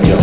Vision.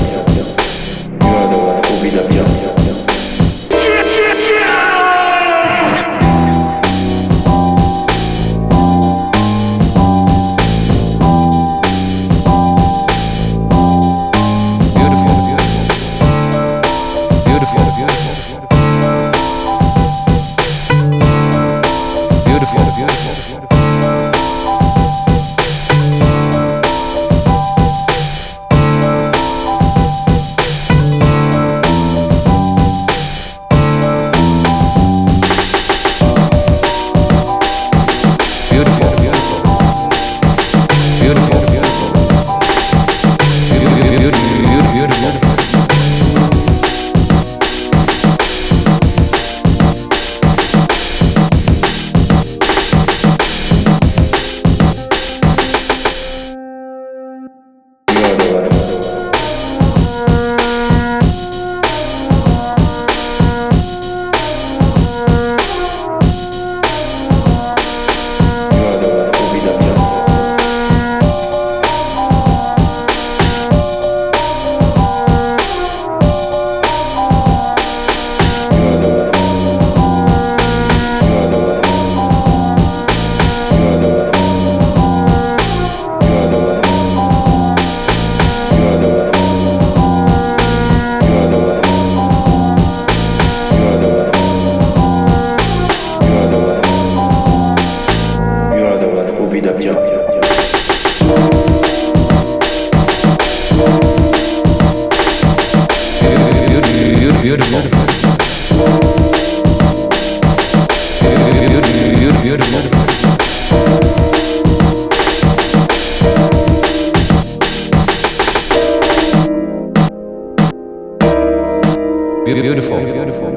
beautiful. Beautiful. Beautiful.